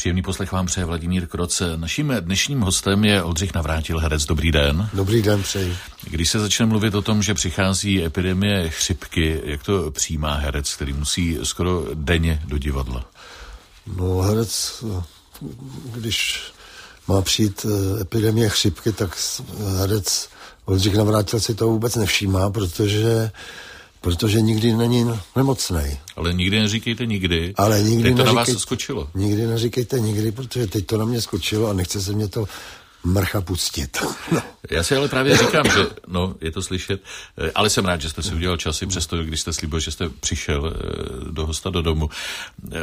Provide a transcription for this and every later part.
Příjemný poslech vám přeje Vladimír Kroc. Naším dnešním hostem je Oldřich Navrátil, herec. Dobrý den. Dobrý den, přeji. Když se začne mluvit o tom, že přichází epidemie chřipky, jak to přijímá herec, který musí skoro denně do divadla? No, herec, když má přijít eh, epidemie chřipky, tak herec Oldřich Navrátil si to vůbec nevšímá, protože protože nikdy není nemocný. Ale nikdy neříkejte nikdy. Ale nikdy teď to neříkej, na vás skočilo. Nikdy neříkejte nikdy, protože teď to na mě skočilo a nechce se mě to mrcha pustit. No. Já si ale právě říkám, že no, je to slyšet, eh, ale jsem rád, že jste si udělal časy, přesto když jste slíbil, že jste přišel eh, do hosta do domu. Eh,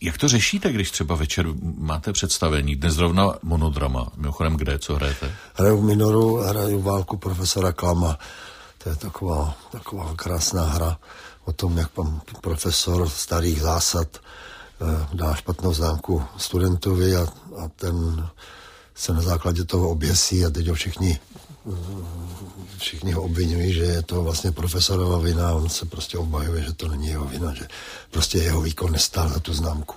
jak to řešíte, když třeba večer máte představení? Dnes zrovna monodrama. Mimochodem, kde, co hrajete? Hraju Minoru, hraju válku profesora Klama. To je taková, taková krásná hra o tom, jak pan profesor starých zásad eh, dá špatnou známku studentovi a, a ten se na základě toho oběsí a teď ho všichni všichni ho obvinují, že je to vlastně profesorova vina a on se prostě obhajuje, že to není jeho vina, že prostě jeho výkon nestál za tu známku.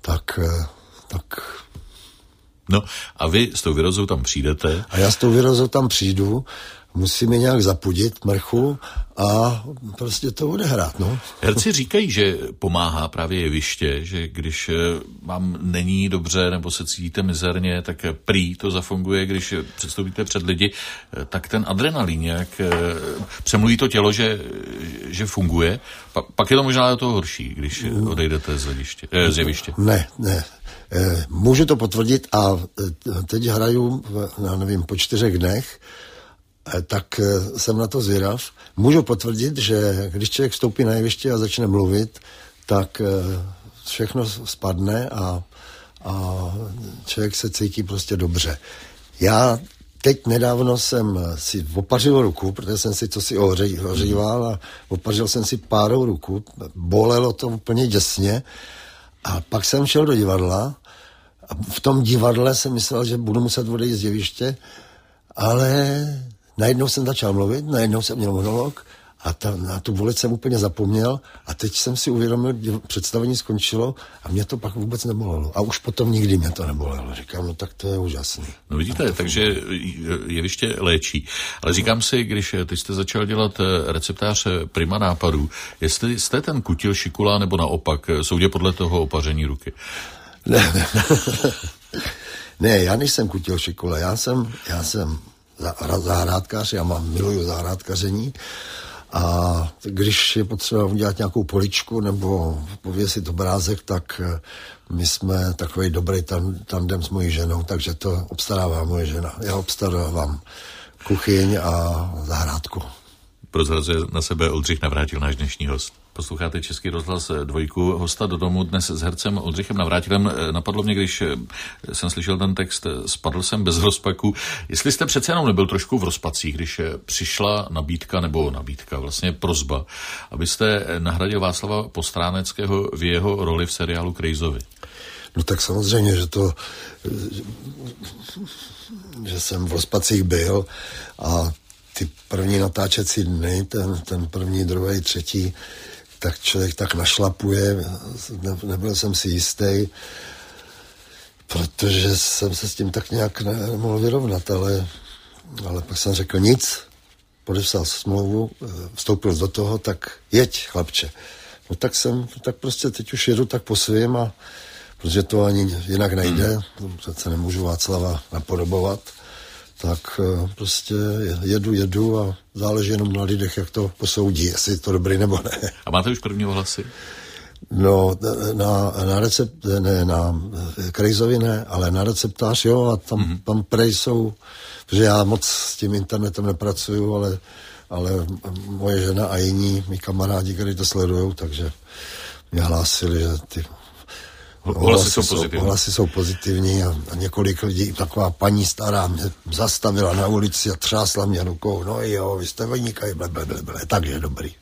Tak, eh, tak No a vy s tou vyrozou tam přijdete? A já s tou vyrozou tam přijdu musíme nějak zapudit mrchu a prostě to odehrát. No. Herci říkají, že pomáhá právě jeviště, že když eh, vám není dobře nebo se cítíte mizerně, tak prý to zafunguje, když předstoupíte před lidi, eh, tak ten adrenalin nějak eh, přemluví to tělo, že, že funguje. Pa, pak je to možná to horší, když odejdete z, hlediště, z jeviště. Ne, ne. Můžu to potvrdit a teď hraju, já nevím, po čtyřech dnech tak eh, jsem na to zvědav. Můžu potvrdit, že když člověk vstoupí na jeviště a začne mluvit, tak eh, všechno spadne a, a člověk se cítí prostě dobře. Já teď nedávno jsem si opařil ruku, protože jsem si to si ohříval a opařil jsem si párou ruku. Bolelo to úplně děsně. A pak jsem šel do divadla a v tom divadle jsem myslel, že budu muset odejít z jeviště, ale najednou jsem začal mluvit, najednou jsem měl monolog a ta, na tu volit jsem úplně zapomněl a teď jsem si uvědomil, že představení skončilo a mě to pak vůbec nebolelo. A už potom nikdy mě to nebolelo. Říkám, no tak to je úžasný. No vidíte, takže jeviště léčí. Ale říkám si, když ty jste začal dělat eh, receptář eh, prima nápadů, jestli jste ten kutil šikula nebo naopak, eh, soudě podle toho opaření ruky. Ne, ne. ne já nejsem kutil šikula, já jsem, já jsem zahrádkář, já mám, miluju zahrádkaření a když je potřeba udělat nějakou poličku nebo pověsit obrázek, tak eh, my jsme takový dobrý tandem s mojí ženou, takže to obstarává moje žena. Já obstarávám kuchyň a zahrádku prozrazuje na sebe Oldřich Navrátil, náš dnešní host. Posloucháte Český rozhlas dvojku hosta do domu dnes s hercem Oldřichem Navrátilem. Napadlo mě, když jsem slyšel ten text, spadl jsem bez rozpaku. Jestli jste přece jenom nebyl trošku v rozpacích, když přišla nabídka nebo nabídka, vlastně prozba, abyste nahradil Václava Postráneckého v jeho roli v seriálu Krejzovi. No tak samozřejmě, že to, že jsem v rozpacích byl a ty první natáčecí dny, ten, ten první, druhý, třetí, tak člověk tak našlapuje, ne, nebyl jsem si jistý, protože jsem se s tím tak nějak nemohl vyrovnat, ale, ale pak jsem řekl nic, podepsal smlouvu, vstoupil do toho, tak jeď, chlapče. No tak jsem, tak prostě teď už jedu tak po svým a protože to ani jinak nejde, hmm. přece nemůžu Václava napodobovat, tak eh, prostě jedu, jedu a záleží jenom na lidech, jak to posoudí, jestli je to dobrý nebo ne. A máte už první ohlasy? No, na, na recept, ne, na Krejzovi ne, ale na receptář jo, a tam, mm-hmm. tam prej jsou, protože já moc s tím internetem nepracuju, ale, ale moje žena a jiní, mý kamarádi, kteří to sledují, takže mě hlásili, že ty Hlasy jsou pozitivní. Hlasy jsou pozitivní a, a několik lidí, taková paní stará mě zastavila na ulici a třásla mě rukou. No jo, vy jste vynikají, ble, ble, ble, ble, takže dobrý.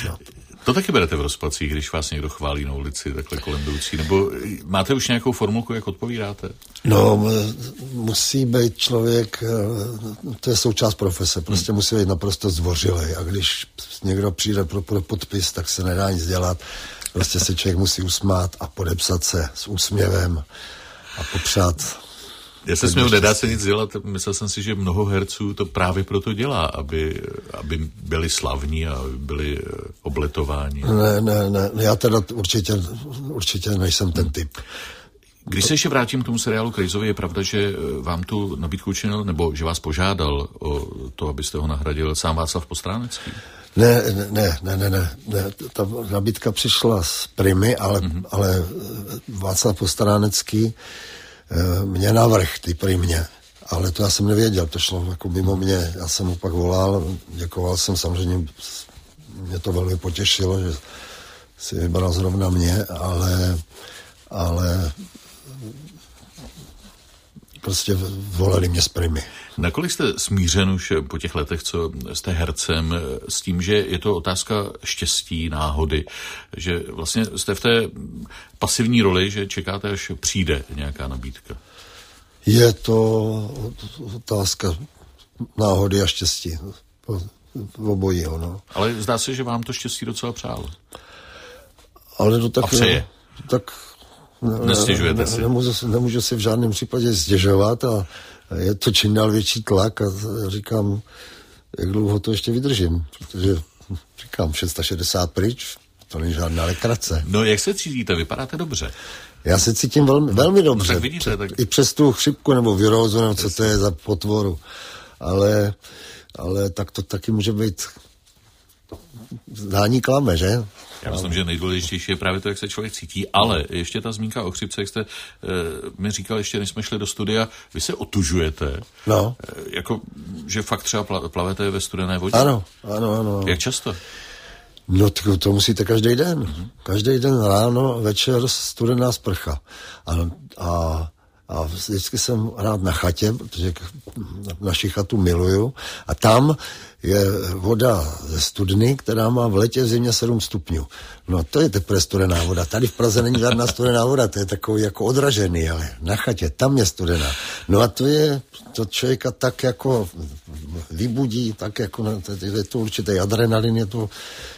Snad. To taky berete v rozpacích, když vás někdo chválí na ulici takhle kolem jdoucí, nebo máte už nějakou formulku, jak odpovídáte? No, musí být člověk, eh, to je součást profese, prostě hmm. musí být naprosto zdvořilý a když někdo přijde pro, pro podpis, tak se nedá nic dělat prostě se člověk musí usmát a podepsat se s úsměvem a popřát já se směl, nedá se nic dělat. Myslel jsem si, že mnoho herců to právě proto dělá, aby, aby byli slavní a byli eh, obletováni. Ne, ne, ne, já teda určitě, určitě nejsem ten typ. Když se ještě vrátím k tomu seriálu Krejzovi, je pravda, že eh, vám tu nabídku učinil, nebo že vás požádal o to, abyste ho nahradil sám Václav Postránecký? Ne, ne, ne, ne, ne, ne. Ta nabídka přišla z Primy, ale, mm-hmm. ale Václav Postránecký Eh, mě navrh, ty prý mě. Ale to já jsem nevěděl, to šlo jako mimo mě. Já jsem mu pak volal, děkoval jsem samozřejmě, mě to velmi potěšilo, že si vybral zrovna mě, ale, ale prostě volali mě z primy. Nakolik jste smířen už po těch letech, co jste hercem, s tím, že je to otázka štěstí, náhody, že vlastně jste v té pasivní roli, že čekáte, až přijde nějaká nabídka? Je to otázka náhody a štěstí. Obojího, no. Ale zdá se, že vám to štěstí docela přálo. Ale to tak... A přeje. Tak Nestěžujete si? Nemůžu, nemůžu si v žádném případě stěžovat a je to čím dál větší tlak a říkám, jak dlouho to ještě vydržím, protože říkám 660 pryč, to není žádná lekrace. No jak se cítíte? Vypadáte dobře. Já se cítím velmi, velmi dobře. No, tak vidíte, tak... I přes tu chřipku nebo virózu, nebo co to je za potvoru. Ale, ale tak to taky může být zdání klame, že? Já myslím, že nejdůležitější je právě to, jak se člověk cítí, ale ještě ta zmínka o chřipce, jak jste e, mi říkal ještě, než jsme šli do studia, vy se otužujete, no. E, jako, že fakt třeba plavete ve studené vodě? Ano, ano, ano. Jak často? No to, to musíte každý den. Mm-hmm. Každý den ráno, večer studená sprcha. A, a a vždycky jsem rád na chatě, protože naši chatu miluju. A tam je voda ze studny, která má v letě v zimě 7 stupňů. No to je teprve studená voda. Tady v Praze není žádná studená voda, to je takový jako odražený, ale na chatě, tam je studená. No a to je, to člověka tak jako vybudí, tak jako, je to určitý adrenalin, je to,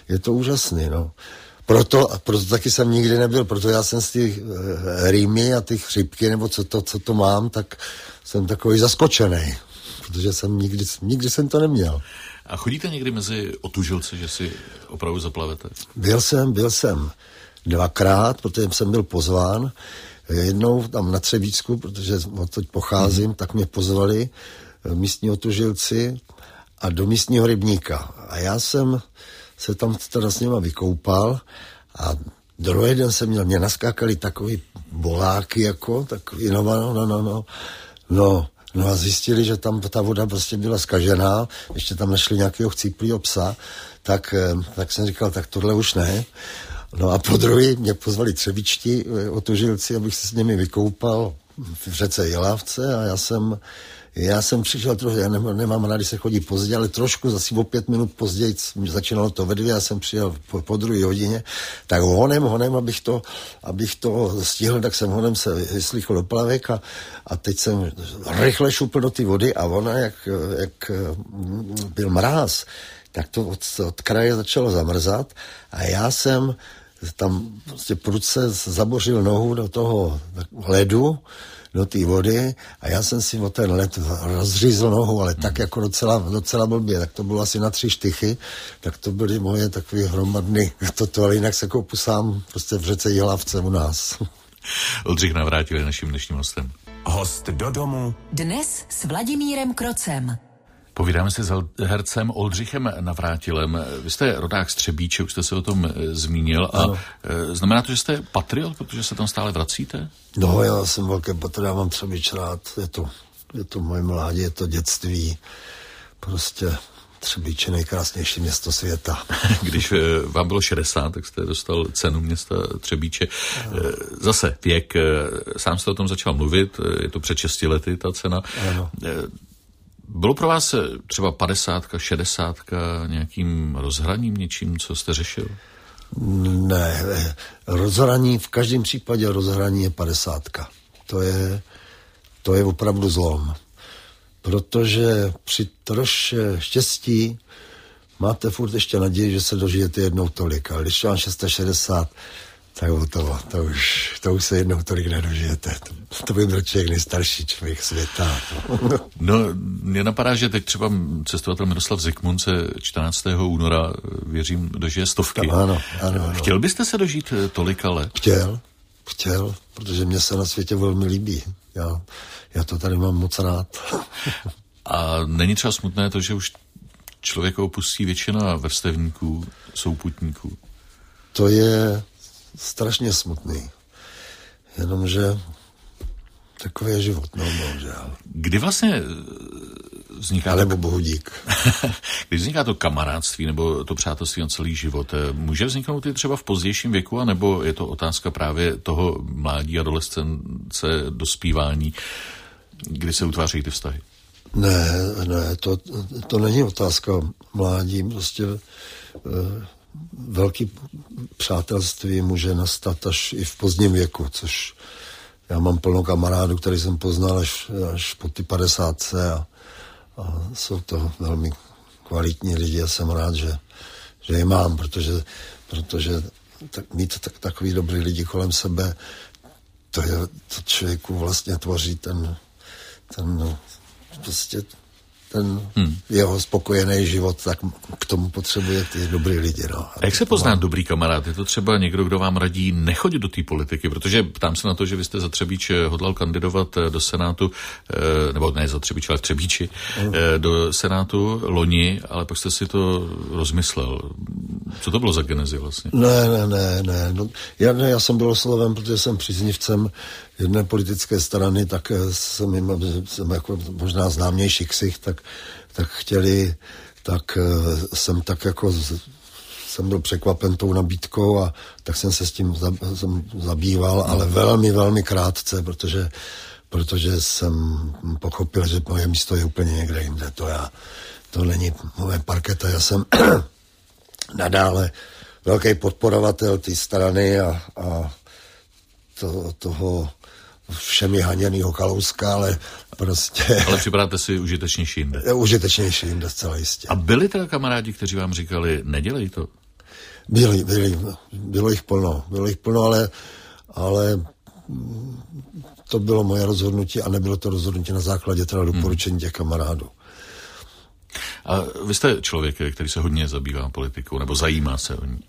je to úžasný, no. Proto, proto taky jsem nikdy nebyl, proto já jsem z těch e, rýmy a ty chřipky, nebo co to, co to mám, tak jsem takový zaskočený, protože jsem nikdy, nikdy jsem to neměl. A chodíte někdy mezi otužilce, že si opravdu zaplavete? Byl jsem, byl jsem dvakrát, protože jsem byl pozván. Jednou tam na Třebíčku, protože odtud pocházím, hmm. tak mě pozvali eh, místní otužilci a do místního rybníka. A já jsem se tam teda s nima vykoupal a druhý den jsem měl, mě naskákali takový boláky jako, takový, no, no, no, no, no, no, no a zjistili, že tam ta voda prostě byla skažená, ještě tam našli nějakého chcíplýho psa, tak, eh, tak jsem říkal, tak tohle už ne. No a po druhý mě pozvali třebičti eh, otužilci, abych se s nimi vykoupal v řece Jelávce a já jsem já jsem přišel trochu, já nemám, nemám rád, když se chodí pozdě, ale trošku, zase o pět minut později začínalo to ve dvě, já jsem přijel po, po druhé hodině, tak honem, honem, abych to, abych to stihl, tak jsem honem se vyslychl do plavek a, a teď jsem rychle šupl do ty vody a ona, jak, jak mm, byl mráz, tak to od, od kraje začalo zamrzat a já jsem tam prostě prudce zabořil nohu do toho ledu, do té vody a já jsem si o ten let rozřízl nohu, ale tak jako docela, docela blbě, tak to bylo asi na tři štychy, tak to byly moje takové hromadny, toto, ale jinak se koupu sám prostě v řece Jihlavce u nás. Oldřich Navrátil je naším dnešním hostem. Host do domu. Dnes s Vladimírem Krocem. Povídáme si s hercem Oldřichem Navrátilem. Vy jste rodák z Třebíče, už jste se o tom e, zmínil. A ano. E, znamená to, že jste patriot, protože se tam stále vracíte? No, já jsem velký patriot, já mám Třebíč rád. Je to, je to moje mládí, je to dětství. Prostě Třebíč je nejkrásnější město světa. Když e, vám bylo 60, tak jste dostal cenu města Třebíče. Zase věk, sám jste o tom začal mluvit, je to před 6 lety ta cena. Ano. Bylo pro vás třeba 50, 60 nějakým rozhraním, něčím, co jste řešil? Ne, rozhraní, v každém případě rozhraní je 50. To je, to je opravdu zlom. Protože při troše štěstí máte furt ještě naději, že se dožijete jednou tolik, ale když vám 660, tak to, to už, to už se jednou tolik nedožijete. To, to by byl člověk nejstarší člověk světa. No, mě napadá, že teď třeba cestovatel Miroslav Zikmund se 14. února, věřím, dožije stovky. Ano, ano, ano. Chtěl byste se dožít tolika let? Chtěl, chtěl, protože mě se na světě velmi líbí. Já, já to tady mám moc rád. A není třeba smutné to, že už člověk opustí většina vrstevníků, souputníků? To je strašně smutný. Jenomže takový je život, no bohužel. Kdy vlastně vzniká... Nebo bohu dík. Když vzniká to kamarádství nebo to přátelství na celý život, může vzniknout i třeba v pozdějším věku, anebo je to otázka právě toho mládí, adolescence, dospívání, kdy se utváří ty vztahy? Ne, ne, to, to není otázka mládí, prostě e, velký přátelství může nastat až i v pozdním věku, což já mám plno kamarádů, který jsem poznal až, až po ty padesátce a, a jsou to velmi kvalitní lidi a jsem rád, že, že je mám, protože, protože tak, mít tak, takový dobrý lidi kolem sebe, to je, to člověku vlastně tvoří ten, ten prostě ten hmm. jeho spokojený život, tak k tomu potřebuje ty dobrý lidi. No. A jak se pozná dobrý kamarád? Je to třeba někdo, kdo vám radí nechodit do té politiky? Protože ptám se na to, že vy jste za Třebíč eh, hodlal kandidovat eh, do Senátu, eh, nebo ne za Třebíč, ale v Třebíči, hmm. do Senátu loni, ale pak jste si to rozmyslel. Co to bylo za genezi vlastně? Ne, ne, ne, ne. No, já, ne, já jsem byl osloven, protože jsem příznivcem jedné politické strany, tak jsem jim, jsem jako možná známější ksich, tak, tak chtěli, tak jsem tak jako jsem byl překvapen tou nabídkou a tak jsem se s tím za, jsem zabýval, ale velmi, velmi krátce, protože, protože jsem pochopil, že moje místo je úplně někde jinde. To já, to není moje parketa. Já jsem nadále velký podporovatel té strany a, a to, toho všemi haněnýho Kalouska, ale prostě... Ale připadáte si užitečnější jinde. Užitečnější jinde, zcela jistě. A byli teda kamarádi, kteří vám říkali, nedělej to? Byli, byli, bylo jich plno, bylo jich plno, ale, ale to bylo moje rozhodnutí a nebylo to rozhodnutí na základě teda doporučení těch kamarádů. A vy jste člověk, který se hodně zabývá politikou, nebo zajímá se o ní?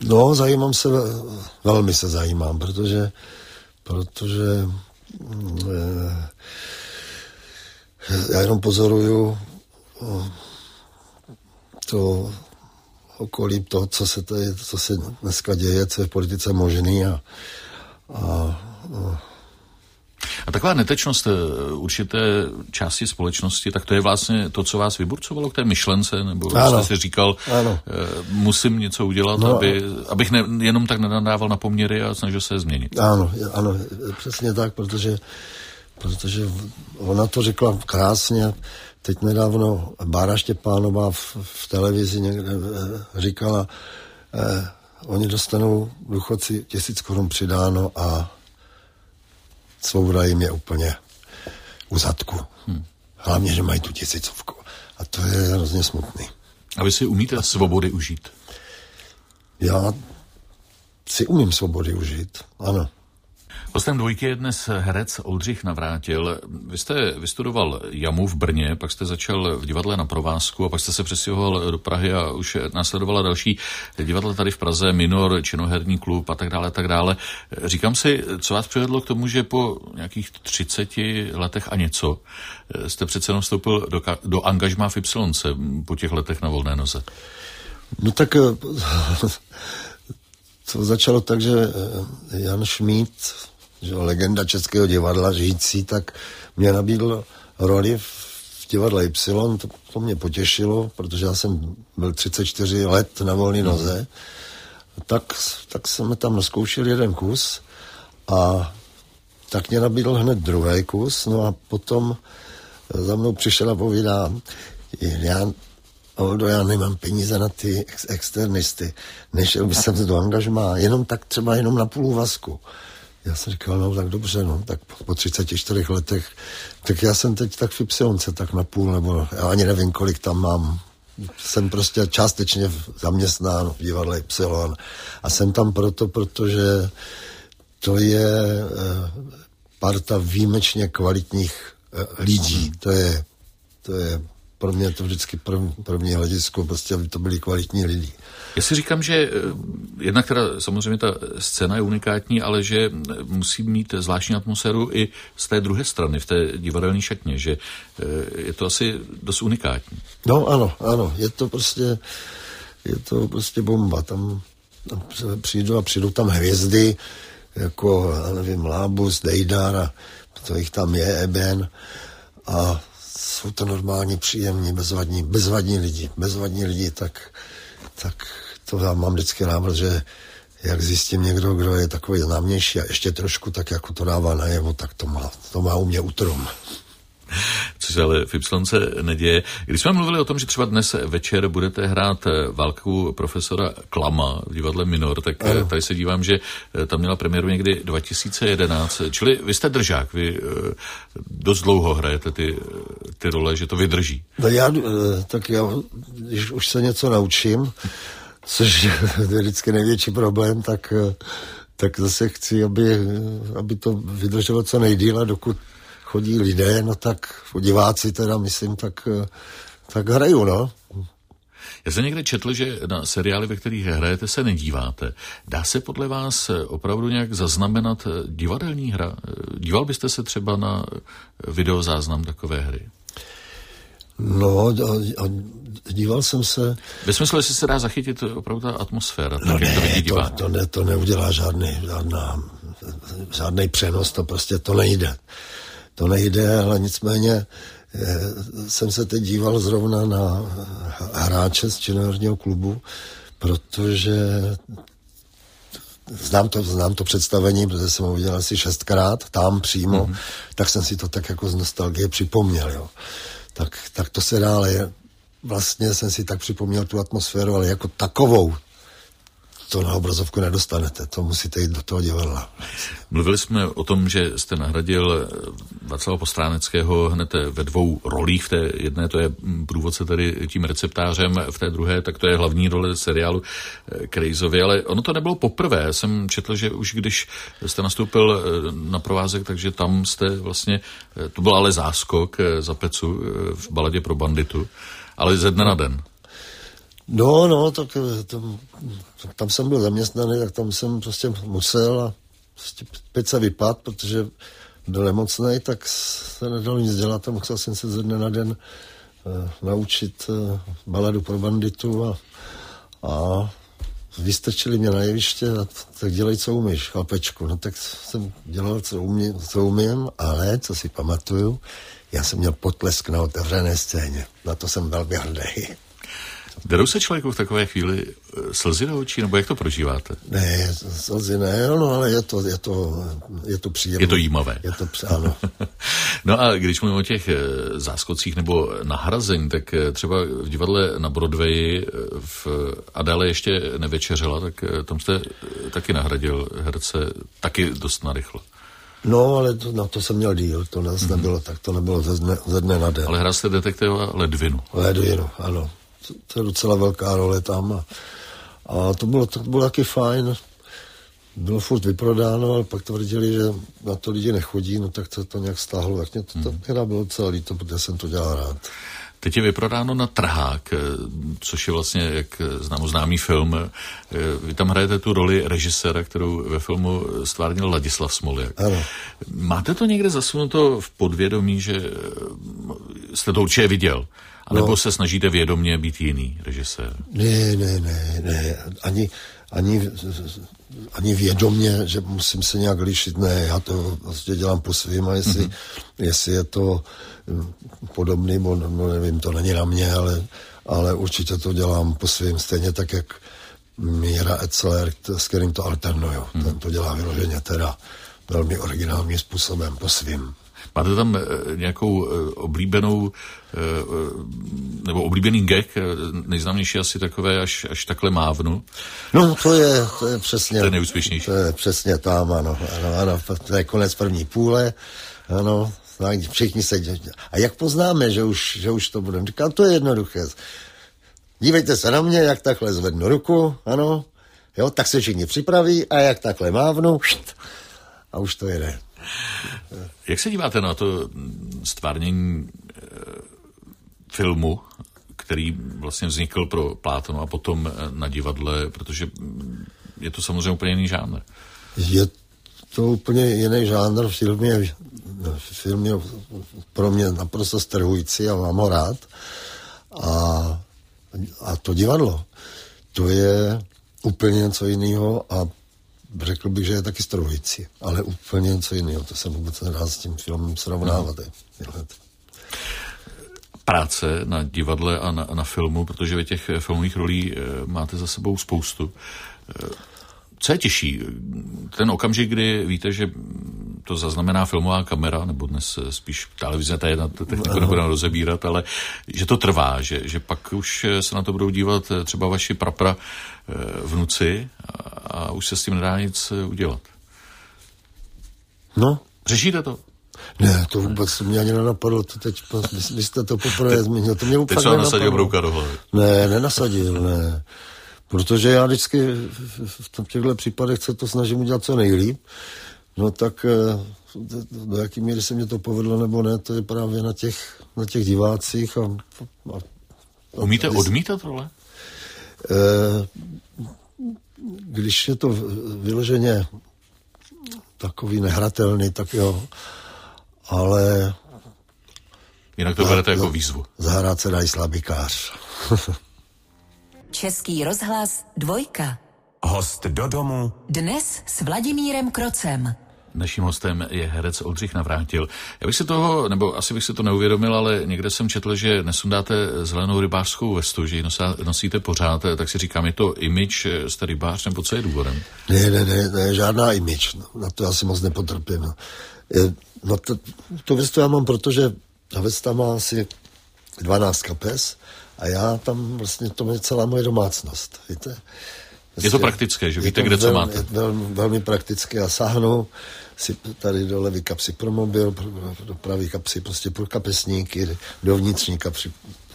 No, zajímám se, velmi se zajímám, protože, protože já jenom pozoruju eh, to okolí toho, co se, tady, co se dneska děje, co je v politice možný a, a, a a taková netečnost eh, určité části společnosti, tak to je vlastně to, co vás vyburcovalo k té myšlence, nebo ano. jste si říkal, ano. Eh, musím něco udělat, no, aby, abych ne, jenom tak nenadával na poměry a snažil se je změnit. Ano, ano, přesně tak, protože, protože ona to řekla krásně, teď nedávno Bára Štěpánová v, v televizi někde eh, říkala, eh, oni dostanou důchodci tisíc korun přidáno a svoboda jim je úplně u zadku. Hmm. Hlavně, že mají tu tisícovku. A to je hrozně smutný. A vy si umíte svobody užít? Já si umím svobody užít, ano. Hostem dvojky je dnes herec Oldřich Navrátil. Vy jste vystudoval jamu v Brně, pak jste začal v divadle na provázku a pak jste se přestěhoval do Prahy a už následovala další divadla tady v Praze, Minor, činoherní klub a tak dále, tak dále. Říkám si, co vás přivedlo k tomu, že po nějakých 30 letech a něco jste přece jenom vstoupil do, do angažmá v Y po těch letech na volné noze? No tak to začalo tak, že Jan Šmíd že legenda Českého divadla žijící, tak mě nabídl roli v divadle Y, to, to mě potěšilo, protože já jsem byl 34 let na volné noze, tak, tak jsme tam naskoušeli jeden kus a tak mě nabídl hned druhý kus, no a potom za mnou přišel a povídá, já, Oldo, já nemám peníze na ty ex- externisty, nešel bych sem do angažmá, jenom tak třeba jenom na půl vazku. Já jsem říkal, no tak dobře, no, tak po 34 letech, tak já jsem teď tak v Y, tak na půl, nebo já ani nevím, kolik tam mám jsem prostě částečně zaměstnán v divadle Y a jsem tam proto, protože to je eh, parta výjimečně kvalitních eh, lidí. To je, to je pro mě to vždycky první hledisko, prostě aby to byli kvalitní lidi. Já si říkám, že eh, jednak teda samozřejmě ta scéna je unikátní, ale že musí mít zvláštní atmosféru i z té druhé strany, v té divadelní šatně, že je to asi dost unikátní. No ano, ano, je to prostě, je to prostě bomba. Tam, tam přijdu a přijdu tam hvězdy, jako, já nevím, Lábus, Dejdar a to jich tam je, Eben a jsou to normální, příjemní, bezvadní, bezvadní lidi, bezvadní lidi, tak, tak to já mám vždycky rád, že jak zjistím někdo, kdo je takový známější a ještě trošku tak jako to dává najevo, tak to má, to má u mě utrum což ale v Y se neděje. Když jsme mluvili o tom, že třeba dnes večer budete hrát eh, válku profesora Klama v divadle Minor, tak ano. Eh, tady se dívám, že eh, tam měla premiéru někdy 2011. Čili vy jste držák, vy dost dlouho hrajete ty, ty role, že to vydrží. No já, tak já, když už se něco naučím, což je vždycky největší problém, tak tak zase chci, aby, aby to vydrželo co nejdíle, dokud chodí lidé, no tak diváci teda, myslím, tak, tak hraju, no. Já jsem někde četl, že na seriály, ve kterých hrajete, se nedíváte. Dá se podle vás opravdu nějak zaznamenat divadelní hra? Díval byste se třeba na videozáznam takové hry? No, a, a díval jsem se... Ve smyslu, jestli se dá zachytit opravdu ta atmosféra, no tak, ne, jak to vidí to, to, ne, to neudělá žádný, žádná, žádný přenos, to prostě to nejde to nejde, ale nicméně eh, jsem se teď díval zrovna na hráče z činoherního klubu, protože znám to, znám to představení, protože jsem ho viděl asi šestkrát tam přímo, mm-hmm. tak jsem si to tak jako z nostalgie připomněl, jo. Tak, tak to se dále, vlastně jsem si tak připomněl tu atmosféru, ale jako takovou, to na obrazovku nedostanete, to musíte jít do toho divadla. Mluvili jsme o tom, že jste nahradil Václava Postráneckého hned ve dvou rolích. V té jedné to je průvodce tady tím receptářem, v té druhé tak to je hlavní role seriálu eh, Krejzovi, ale ono to nebylo poprvé. Jsem četl, že už když jste nastoupil eh, na provázek, takže tam jste vlastně, eh, to byl ale záskok za pecu v baladě pro banditu, ale ze dne na den. No, no, tak tam, tam jsem byl zaměstnaný, tak tam jsem prostě musel a prostě se vypad, protože byl nemocný, tak se nedalo nic dělat a musel jsem se ze dne na den uh, naučit uh, baladu pro banditu a, a vystrčili mě na jeviště a tak dělej, co umíš, chlapečku. No tak jsem dělal, co umím, co umím, ale, co si pamatuju, já jsem měl potlesk na otevřené scéně. Na to jsem velmi hrdý. Derou se člověku v takové chvíli eh, slzy do očí, nebo jak to prožíváte? Ne, slzy ne, no, ale je to, je to, je to příjemné. Je to jímavé. Je to, ano. no a když mluvím o těch eh, záskocích nebo nahrazení, tak eh, třeba v divadle na Broadway v Adele ještě nevečeřela, tak tam jste taky nahradil herce taky dost narychlo. No, ale to, na to jsem měl díl, to nás mm-hmm. nebylo tak, to nebylo ze dne, ze dne na den. Ale hrál jste detektiva Ledvinu. Ledvinu, ano to je docela velká role tam. A, a to, bylo, to bylo taky fajn. Bylo furt vyprodáno, ale pak tvrdili, že na to lidi nechodí, no tak to, to nějak stáhlo. Tak mě to, to hmm. bylo docela líto, protože jsem to dělal rád. Teď je vyprodáno na Trhák, eh, což je vlastně, jak znám známý film. Eh, vy tam hrajete tu roli režiséra, kterou ve filmu stvárnil Ladislav Smoljak. Ano. Máte to někde zasunuto v podvědomí, že eh, jste to určitě viděl? A nebo no. se snažíte vědomě být jiný režisér? Ne, ne, ne, ne. Ani, ani, ani vědomě, že musím se nějak lišit, ne, já to vlastně dělám po svým a jestli, mm-hmm. jestli je to hm, podobný, bo, no nevím, to není na mě, ale, ale určitě to dělám po svým, stejně tak, jak Míra Etzler, s kterým to alternuju. Mm-hmm. Ten to dělá vyloženě teda velmi originálním způsobem po svým. Máte tam eh, nějakou eh, oblíbenou eh, nebo oblíbený gag, nejznámější asi takové, až, až takhle mávnu? No, to je, to je přesně... To je nejúspěšnější. To je přesně tam, ano, ano, ano, to je konec první půle, ano, všichni se... A jak poznáme, že už, že už to budeme? Říkám, to je jednoduché. dívejte se na mě, jak takhle zvednu ruku, ano, jo, tak se všichni připraví a jak takhle mávnu, št, a už to jede. Jak se díváte na to stvárnění e, filmu, který vlastně vznikl pro Plátonu a potom e, na divadle, protože je to samozřejmě úplně jiný žánr. Je to úplně jiný žánr. Film je, film je pro mě naprosto strhující a mám ho rád. A, a to divadlo, to je úplně něco jiného a řekl bych, že je taky strhující, ale úplně něco jiného. To se vůbec nedá s tím filmem srovnávat. Mm. Práce na divadle a na, na filmu, protože vy těch filmových rolí eh, máte za sebou spoustu. Eh, co je těžší? Ten okamžik, kdy víte, že to zaznamená filmová kamera, nebo dnes spíš televize, to je na to techniku nebudeme rozebírat, ale že to trvá, že, že pak už se na to budou dívat třeba vaši prapra eh, vnuci a, už se s tím nedá nic udělat. No. Řešíte to? Ne, to vůbec mě ani nenapadlo, to teď, vy jste to poprvé zmínil, to mě úplně Teď jsem nasadil brouka do hlavy. Ne, nenasadil, ne. Protože já vždycky v těchto případech se to snažím udělat co nejlíp. No tak eh, do jaký míry se mě to povedlo nebo ne, to je právě na těch, na těch divácích. A, a, a Umíte odmítat role? Eh, když je to vyloženě takový nehratelný, tak jo, ale... Jinak to berete jako výzvu. Zahrát se dají slabikář. Český rozhlas dvojka. Host do domu. Dnes s Vladimírem Krocem. Naším hostem je herec Oldřich Navrátil. Já bych si toho, nebo asi bych si to neuvědomil, ale někde jsem četl, že nesundáte zelenou rybářskou vestu, že ji nosíte pořád, tak si říkám, je to image, jste rybář, nebo co je důvodem? Ne, ne, ne, ne žádná image, na to asi moc nepotrpím. No to, to vestu já mám, protože ta vesta má asi 12 kapes a já tam vlastně, to je celá moje domácnost, víte. Je to praktické, že víte, kde co máte? Velmi, velmi praktické. Já sáhnu si tady do levý kapsy pro mobil, do pravý kapsy prostě pro kapesníky, do vnitřní kapsy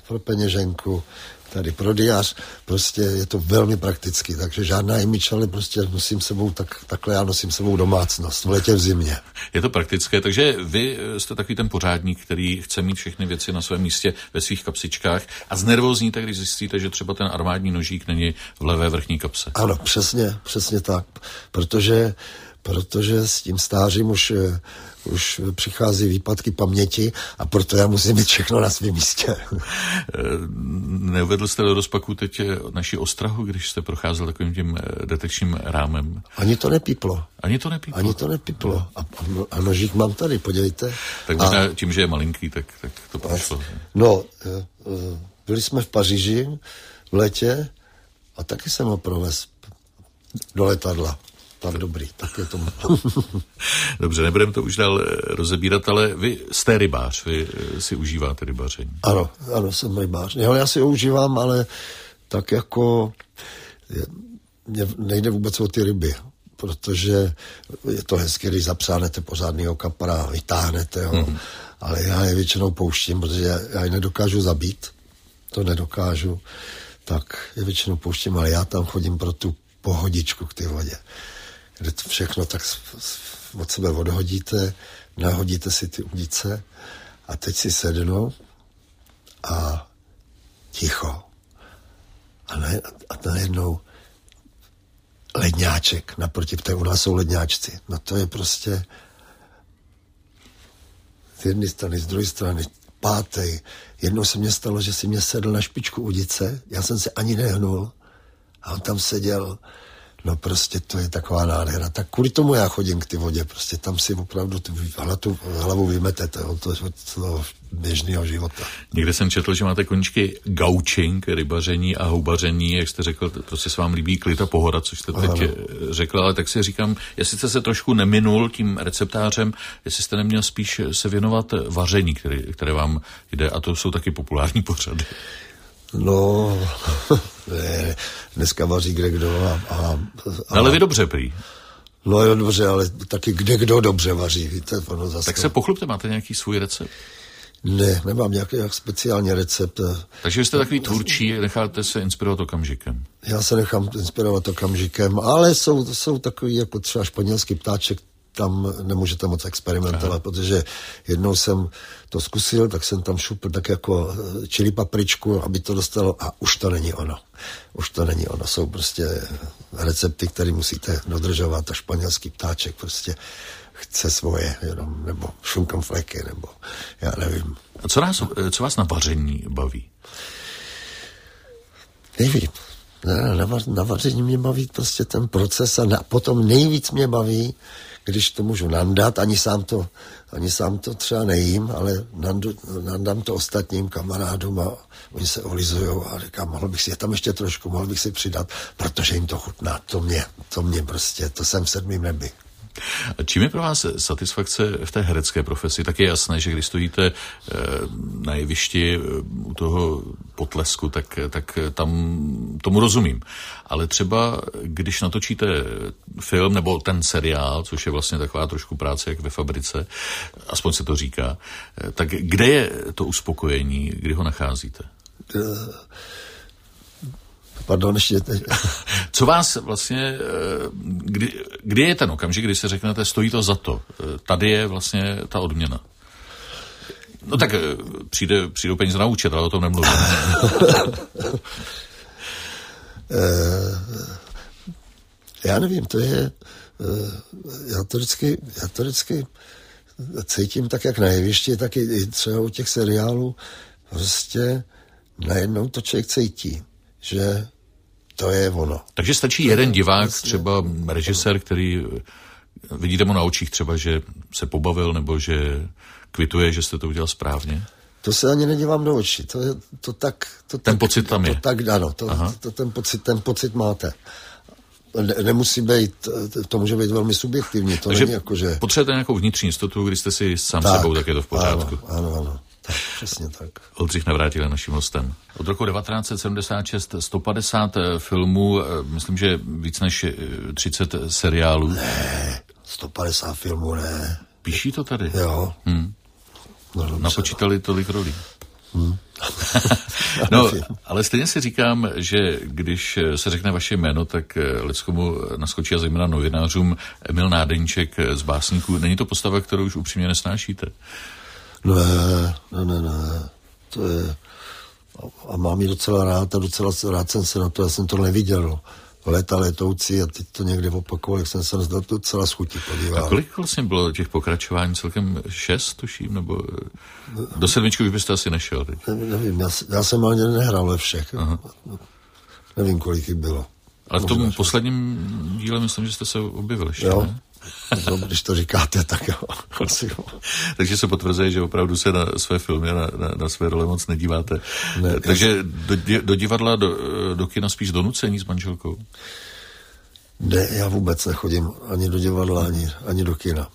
pro peněženku, tady pro diář, prostě je to velmi praktický, takže žádná imič, ale prostě nosím sebou, tak, takhle já nosím sebou domácnost, v letě v zimě. Je to praktické, takže vy jste takový ten pořádník, který chce mít všechny věci na svém místě ve svých kapsičkách a znervozníte, když zjistíte, že třeba ten armádní nožík není v levé vrchní kapse. Ano, přesně, přesně tak, protože protože s tím stářím už, eh, už přichází výpadky paměti a proto já musím mít všechno na svém místě. Eh, neuvedl jste do rozpaku teď eh, naši ostrahu, když jste procházel takovým tím detekčním rámem? Ani to nepíplo. Ani to nepíplo? Ani to nepíplo. A, a nožík mám tady, podívejte. Tak možná a, tím, že je malinký, tak, tak to prošlo. No, byli jsme v Paříži v létě a taky jsem ho provez do letadla tak dobrý, tak je to. Dobře, nebudeme to už dál eh, rozebírat, ale vy jste rybář, vy eh, si užíváte rybaření. Ano, ano, jsem rybář. Jo, já si ho užívám, ale tak jako mě nejde vůbec o ty ryby, protože je to hezké, když zapřánete pořádného kapra, vytáhnete ho, hmm. ale já je většinou pouštím, protože já je nedokážu zabít, to nedokážu, tak je většinou pouštím, ale já tam chodím pro tu pohodičku k té vodě kde to všechno tak od sebe odhodíte, nahodíte si ty udice a teď si sednu a ticho. A, ne, a najednou ledňáček naproti, protože u nás jsou ledňáčci. No to je prostě z jedné strany, z druhé strany, pátej. Jednou se mně stalo, že si mě sedl na špičku udice, já jsem se ani nehnul a on tam seděl No prostě to je taková nádhera. Tak kvůli tomu já chodím k ty vodě. Prostě tam si opravdu tu hlavu, hlavu vymetete od toho, od toho běžného života. Někde jsem četl, že máte koničky gaučing, rybaření a houbaření, jak jste řekl, prostě se vám líbí klid a pohoda, což jste teď ano. řekl, ale tak si říkám, jestli jste se trošku neminul tím receptářem, jestli jste neměl spíš se věnovat vaření, které, které vám jde, a to jsou taky populární pořady. No, ne, dneska vaří kde kdo. A, a, a, ale vy dobře prý. No jo, dobře, ale taky kde kdo dobře vaří, víte. Ono zase tak se pochlubte, máte nějaký svůj recept? Ne, nemám nějaký jak speciální recept. Takže jste takový tvůrčí, necháte se inspirovat okamžikem. Já se nechám inspirovat okamžikem, ale jsou, jsou takový jako třeba španělský ptáček, tam nemůžete moc experimentovat, Aha. protože jednou jsem to zkusil, tak jsem tam šupl tak jako čili papričku, aby to dostalo a už to není ono. Už to není ono. Jsou prostě recepty, které musíte dodržovat a španělský ptáček prostě chce svoje, jenom, nebo šunkam fleky, nebo já nevím. A co, nás, co vás na vaření baví? Nevím. Na, na, na vaření mě baví prostě ten proces a na, potom nejvíc mě baví, když to můžu nandat, ani sám to, ani sám to třeba nejím, ale nandu, nandám to ostatním kamarádům a oni se olizují a říkám, mohl bych si je tam ještě trošku, mohl bych si přidat, protože jim to chutná. To mě, to mě prostě, to jsem v sedmým nebi. Čím je pro vás satisfakce v té herecké profesi? Tak je jasné, že když stojíte eh, na jevišti eh, u toho potlesku, tak, tak tam tomu rozumím. Ale třeba, když natočíte film nebo ten seriál, což je vlastně taková trošku práce jak ve fabrice, aspoň se to říká, eh, tak kde je to uspokojení, kdy ho nacházíte? Pardon, ještě teď. Co vás vlastně, eh, kdy, kdy je ten okamžik, kdy se řeknete, stojí to za to? Eh, tady je vlastně ta odměna. No tak eh, přijde, přijdou peníze na účet, ale o tom nemluvím. já nevím, to je, já to vždycky, já to vždycky cítím tak, jak na jevišti, tak i třeba u těch seriálů, prostě najednou to člověk cítí, že to je ono. Takže stačí jeden divák, třeba režisér, který vidíte mu na očích třeba, že se pobavil nebo že kvituje, že jste to udělal správně? To se ani nedívám do očí. To, je, to tak... To ten tak, pocit tam je. To tak, ano, to, to, to, ten, pocit, ten pocit máte. Ne, nemusí být, to může být velmi subjektivní, to Takže není jako, že... potřebujete nějakou vnitřní jistotu, když jste si sám tak, sebou, tak je to v pořádku. Ano, ano, ano. Tak, přesně tak. Oldřich Navrátil je naším hostem. Od roku 1976 150 eh, filmů, eh, myslím, že víc než 30 eh, seriálů. Ne, 150 filmů ne. Píší to tady? Jo. Hmm. No, Napočítali tolik rolí. Hmm. no, ale stejně si říkám, že když se řekne vaše jméno, tak lidskomu naskočí a zejména novinářům Emil Nádeníček z Básníků. Není to postava, kterou už upřímně nesnášíte? Ne, ne, ne, ne. To je... A mám ji docela rád a docela rád jsem se na to, já jsem to neviděl. Leta letoucí a teď to někde opakoval, jak jsem se na to docela schutí podíval. A kolik vlastně bylo těch pokračování? Celkem šest, tuším? Nebo do sedmičky už byste asi nešel teď? Ne, nevím, já, já jsem ani nehrál ve všech. Aha. Nevím, kolik jich bylo. Ale v tom posledním díle myslím, že jste se objevil ještě, jo. Ne? No, když to říkáte, tak jo. Takže se potvrzuje, že opravdu se na své filmy a na, na, na své role moc nedíváte. Ne, Takže do, do divadla, do, do kina spíš do nucení s manželkou? Ne, já vůbec nechodím ani do divadla, ani, ani do kina.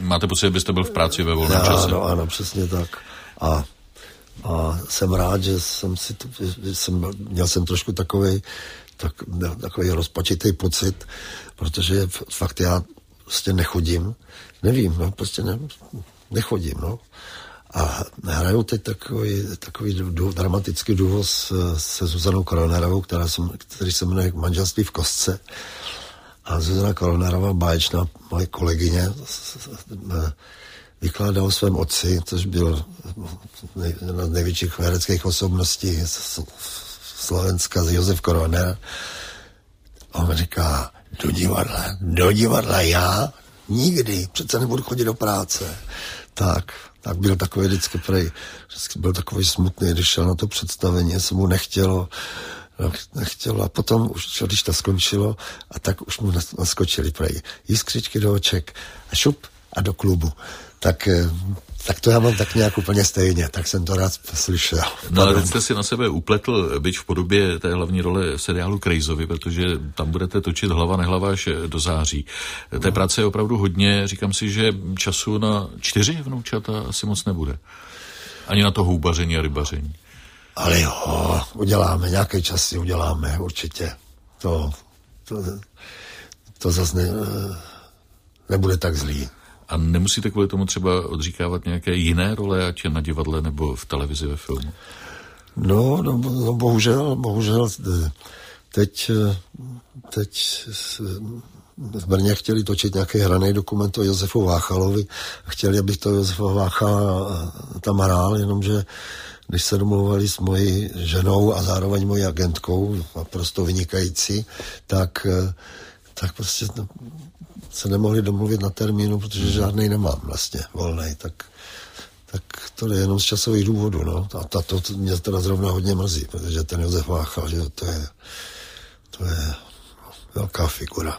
Máte pocit, že byste byl v práci ve volném já, čase? Ano, ano, přesně tak. A, a jsem rád, že jsem si, to, že jsem, měl jsem trošku takový tak, takový rozpačitý pocit, protože fakt já prostě nechodím, nevím, no, prostě ne, nechodím, no. A hraju teď takový, takový dů, dramatický důvod se Zuzanou Koronerovou, která jsem, který se jmenuje Manželství v kostce. A Zuzana Koronerová, báječná moje kolegyně, vykládá o svém otci, což byl jedna z největších hereckých osobností Slovenska, Josef Koroner. On říká, do divadla, do divadla já nikdy, přece nebudu chodit do práce. Tak, tak byl takový vždycky prej, vždycky byl takový smutný, když šel na to představení, se mu nechtělo, nechtělo a potom už, když to skončilo, a tak už mu naskočili prej jiskřičky do oček a šup a do klubu. Tak eh, tak to já mám tak nějak úplně stejně, tak jsem to rád slyšel. No ale teď jste si na sebe upletl byť v podobě té hlavní role seriálu Krejzovi, protože tam budete točit hlava nehlava až do září. Té no. práce je opravdu hodně, říkám si, že času na čtyři vnoučata asi moc nebude. Ani na to houbaření a rybaření. Ale jo, uděláme, nějaký čas si uděláme, určitě. To, to, to zase ne, nebude tak zlý. A nemusíte kvůli tomu třeba odříkávat nějaké jiné role, ať je na divadle nebo v televizi ve filmu? No, no, no bohužel, bohužel. Teď, teď v Brně chtěli točit nějaký hraný dokument o Josefu Váchalovi chtěli, aby to Josef Vácha tam hrál, jenomže když se domluvali s mojí ženou a zároveň mojí agentkou, naprosto vynikající, tak, tak prostě se nemohli domluvit na termínu, protože žádný nemám vlastně volný, tak, tak to je jenom z časových důvodů, no. A to, to, to mě teda zrovna hodně mrzí, protože ten Josef Váchal, že to je, to je velká figura.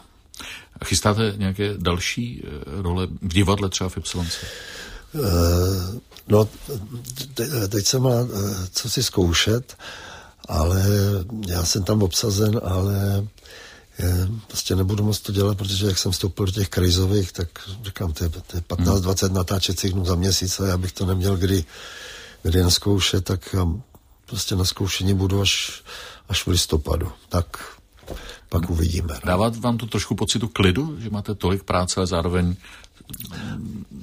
A chystáte nějaké další eh, role v divadle třeba v Ypsilonce? Uh, no, te, teď se má uh, co si zkoušet, ale já jsem tam obsazen, ale prostě nebudu moc to dělat, protože jak jsem vstoupil do těch krizových, tak říkám, to je, to je 15-20 hmm. natáčecích dnů za měsíc a já bych to neměl kdy, kdy naskoušet, tak prostě na zkoušení budu až, až v listopadu. Tak pak uvidíme. No. Dává vám to trošku pocitu klidu, že máte tolik práce, ale zároveň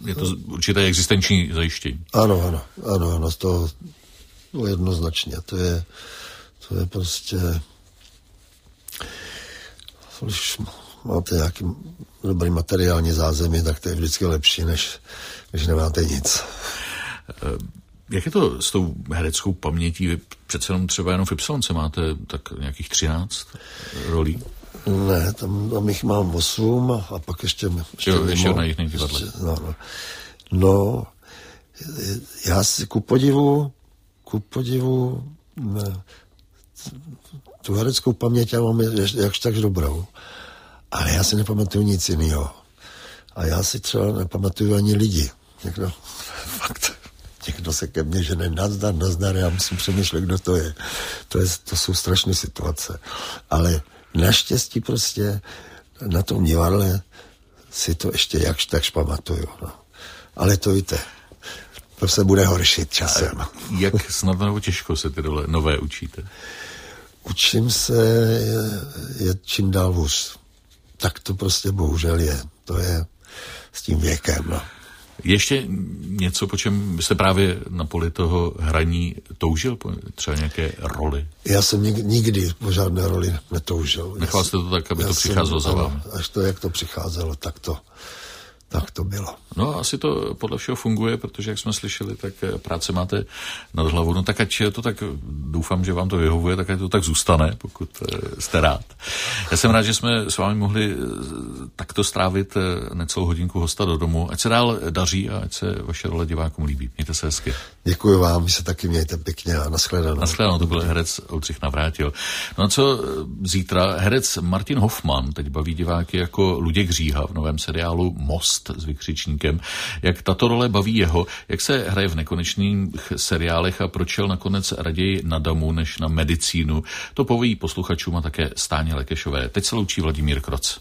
je to určité existenční zajištění? Ano, ano, ano, ano, to no jednoznačně. To je, to je prostě když máte nějaký dobrý materiální zázemí, tak to je vždycky lepší, než když nemáte nic. Jak je to s tou hereckou pamětí? Vy přece jenom třeba jenom v Ypsilonce máte tak nějakých 13 rolí? Ne, tam, tam jich mám 8 a pak ještě... Ještě, jo, ještě mimo, na jiných divadle. No, no. no, já si ku podivu, ku podivu ne, tu hereckou paměť já mám jakž tak dobrou, ale já si nepamatuju nic jiného. A já si třeba nepamatuju ani lidi. Někdo, fakt, někdo se ke mně žene nazdar, nazdar, já musím přemýšlet, kdo to je. To, je, to jsou strašné situace. Ale naštěstí prostě na tom divadle si to ještě jakž takž pamatuju. No. Ale to víte, to se bude horšit časem. A jak snadno nebo těžko se ty role nové učíte? Učím se, je, čím dál vůz. Tak to prostě bohužel je. To je s tím věkem. No. Ještě něco, po čem byste právě na poli toho hraní toužil? Třeba nějaké roli? Já jsem nikdy, nikdy po žádné roli netoužil. Nechal jste to tak, aby to přicházelo jsem, za vámi? Až to, jak to přicházelo, tak to, tak to bylo. No asi to podle všeho funguje, protože jak jsme slyšeli, tak eh, práce máte nad hlavou. No tak ať to tak, doufám, že vám to vyhovuje, tak ať to tak zůstane, pokud eh, jste rád. Já jsem rád, že jsme s vámi mohli eh, takto strávit necelou hodinku hosta do domu. Ať se dál daří a ať se vaše role divákům líbí. Mějte se hezky. Děkuji vám, vy se taky mějte pěkně a nashledanou. Nashledanou, to byl herec Oldřich Navrátil. No a co zítra? Herec Martin Hoffman teď baví diváky jako Luděk Říha v novém seriálu Most s vykřičníkem jak tato role baví jeho, jak se hraje v nekonečných seriálech a proč šel nakonec raději na damu než na medicínu. To poví posluchačům a také Stáně Lekešové. Teď se loučí Vladimír Kroc.